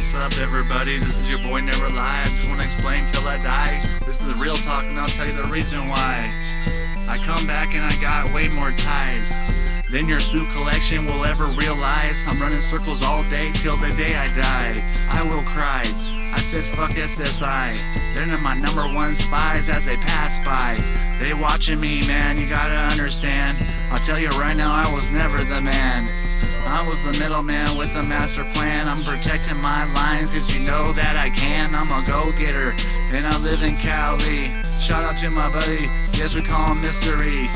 what's up, everybody? This is your boy Never Lie. I just want to explain till I die. This is the real talk, and I'll tell you the reason why. I come back and I got way more ties than your suit collection will ever realize. I'm running circles all day till the day I die. I will cry. I said, fuck SSI. They're my number one spies as they pass by. They watching me, man, you gotta understand. I'll tell you right now, I was never the man. I was the middleman with the master plan. I'm protecting my lines cause you know that I can. I'm a go-getter and I live in Cali. Shout out to my buddy, yes we call him Mystery.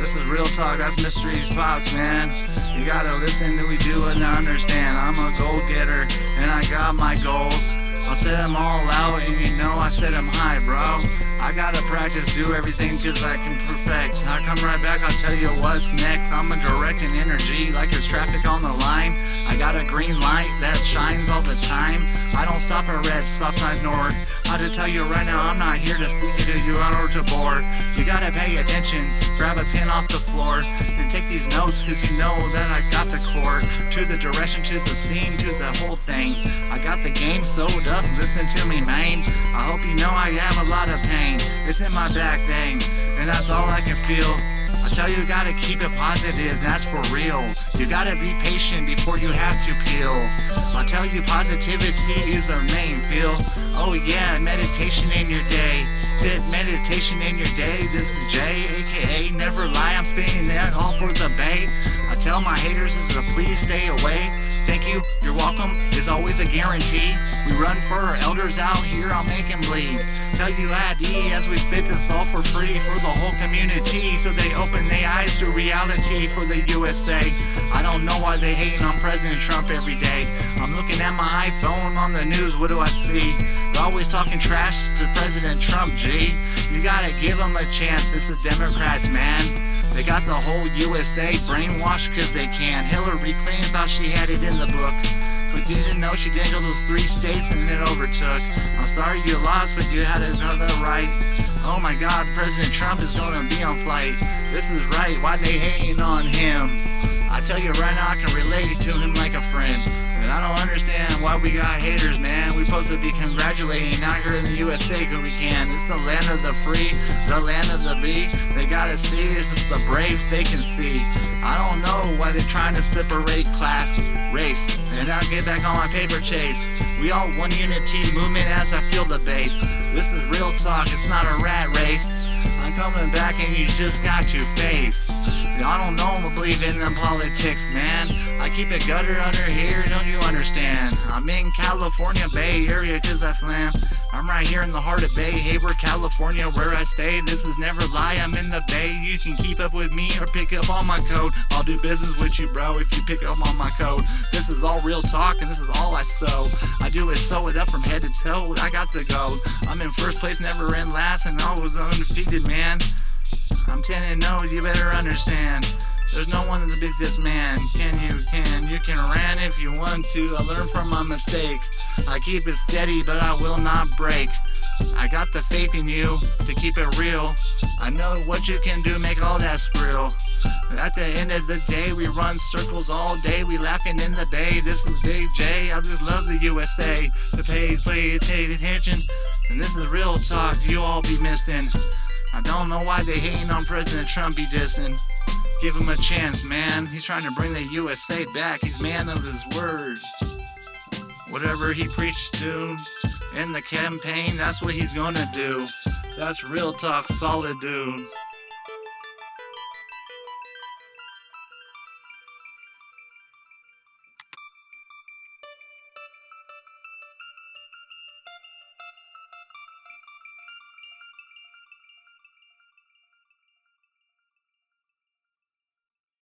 This is real talk, that's Mystery's pops, man. You gotta listen to we do and understand. I'm a go-getter and I got my goals. I'll set them all out and you know I set them high, bro. I gotta practice, do everything cause I can perfect. I come right back, I'll tell you what's next. I'm a directing energy like there's traffic on the line. Got a green light that shines all the time. I don't stop at red stop signs nor I to tell you right now, I'm not here to speak to you or to bore. You gotta pay attention, grab a pen off the floor, and take these notes cause you know that I got the core. To the direction, to the scene, to the whole thing. I got the game sewed up, listen to me, man. I hope you know I have a lot of pain. It's in my back thing, and that's all I can feel. I tell you, you gotta keep it positive, that's for real. You gotta be patient before you have to peel. I tell you, positivity is our main feel. Oh yeah, meditation in your day. Fit meditation in your day. This is Jay, aka Never Lie. I'm spinning that all for the bait. I tell my haters to please stay away. Thank you, you're welcome, is always a guarantee. We run for our elders out here, I'll make them bleed. Tell you ID as we spit this all for free for the whole community so they open their eyes to reality for the USA. I don't know why they hating on President Trump every day. I'm looking at my iPhone on the news, what do I see? They're always talking trash to President Trump, G. You gotta give them a chance, it's the Democrats, man. They got the whole USA brainwashed cause they can. Hillary Clinton thought she had it in the book. But didn't know she didn't those three states and then it overtook. I'm sorry you lost, but you had another right. Oh my god, President Trump is gonna be on flight. This is right, why they hating on him? I tell you right now, I can relate to him like a friend. And I don't understand why we got haters, man. We supposed to be congratulating out here in the USA because we can. It's the land of the free, the land of the free. Gotta see it. It's the brave they can see. I don't know why they're trying to separate class, race, and I'll get back on my paper chase. We all one unity movement as I feel the bass. This is real talk, it's not a rat race. I'm coming back and you just got to face. I don't know, I believe in them politics, man. I keep it gutter under here, don't you understand? I'm in California Bay Area cause I flam. I'm right here in the heart of Bay Hayward, California, where I stay. This is never lie, I'm in the Bay. You can keep up with me or pick up on my code. I'll do business with you, bro, if you pick up on my code. This is all real talk and this is all I sow. I do it sew it up from head to toe. I got the gold. I'm in first place, never in last, and always undefeated, man. I'm 10 and no, you better understand. There's no one to beat this man. Can you, can, you can rant if you want to. I learn from my mistakes. I keep it steady, but I will not break. I got the faith in you to keep it real. I know what you can do, make all that skrill. At the end of the day, we run circles all day. We laughing in the bay. This is Big J. I just love the USA. The pay, play, pay attention. And this is real talk. You all be missing. I don't know why they hating on President Trump be dissing. Give him a chance, man. He's trying to bring the USA back. He's man of his word. Whatever he preached to in the campaign, that's what he's gonna do. That's real talk, solid dude.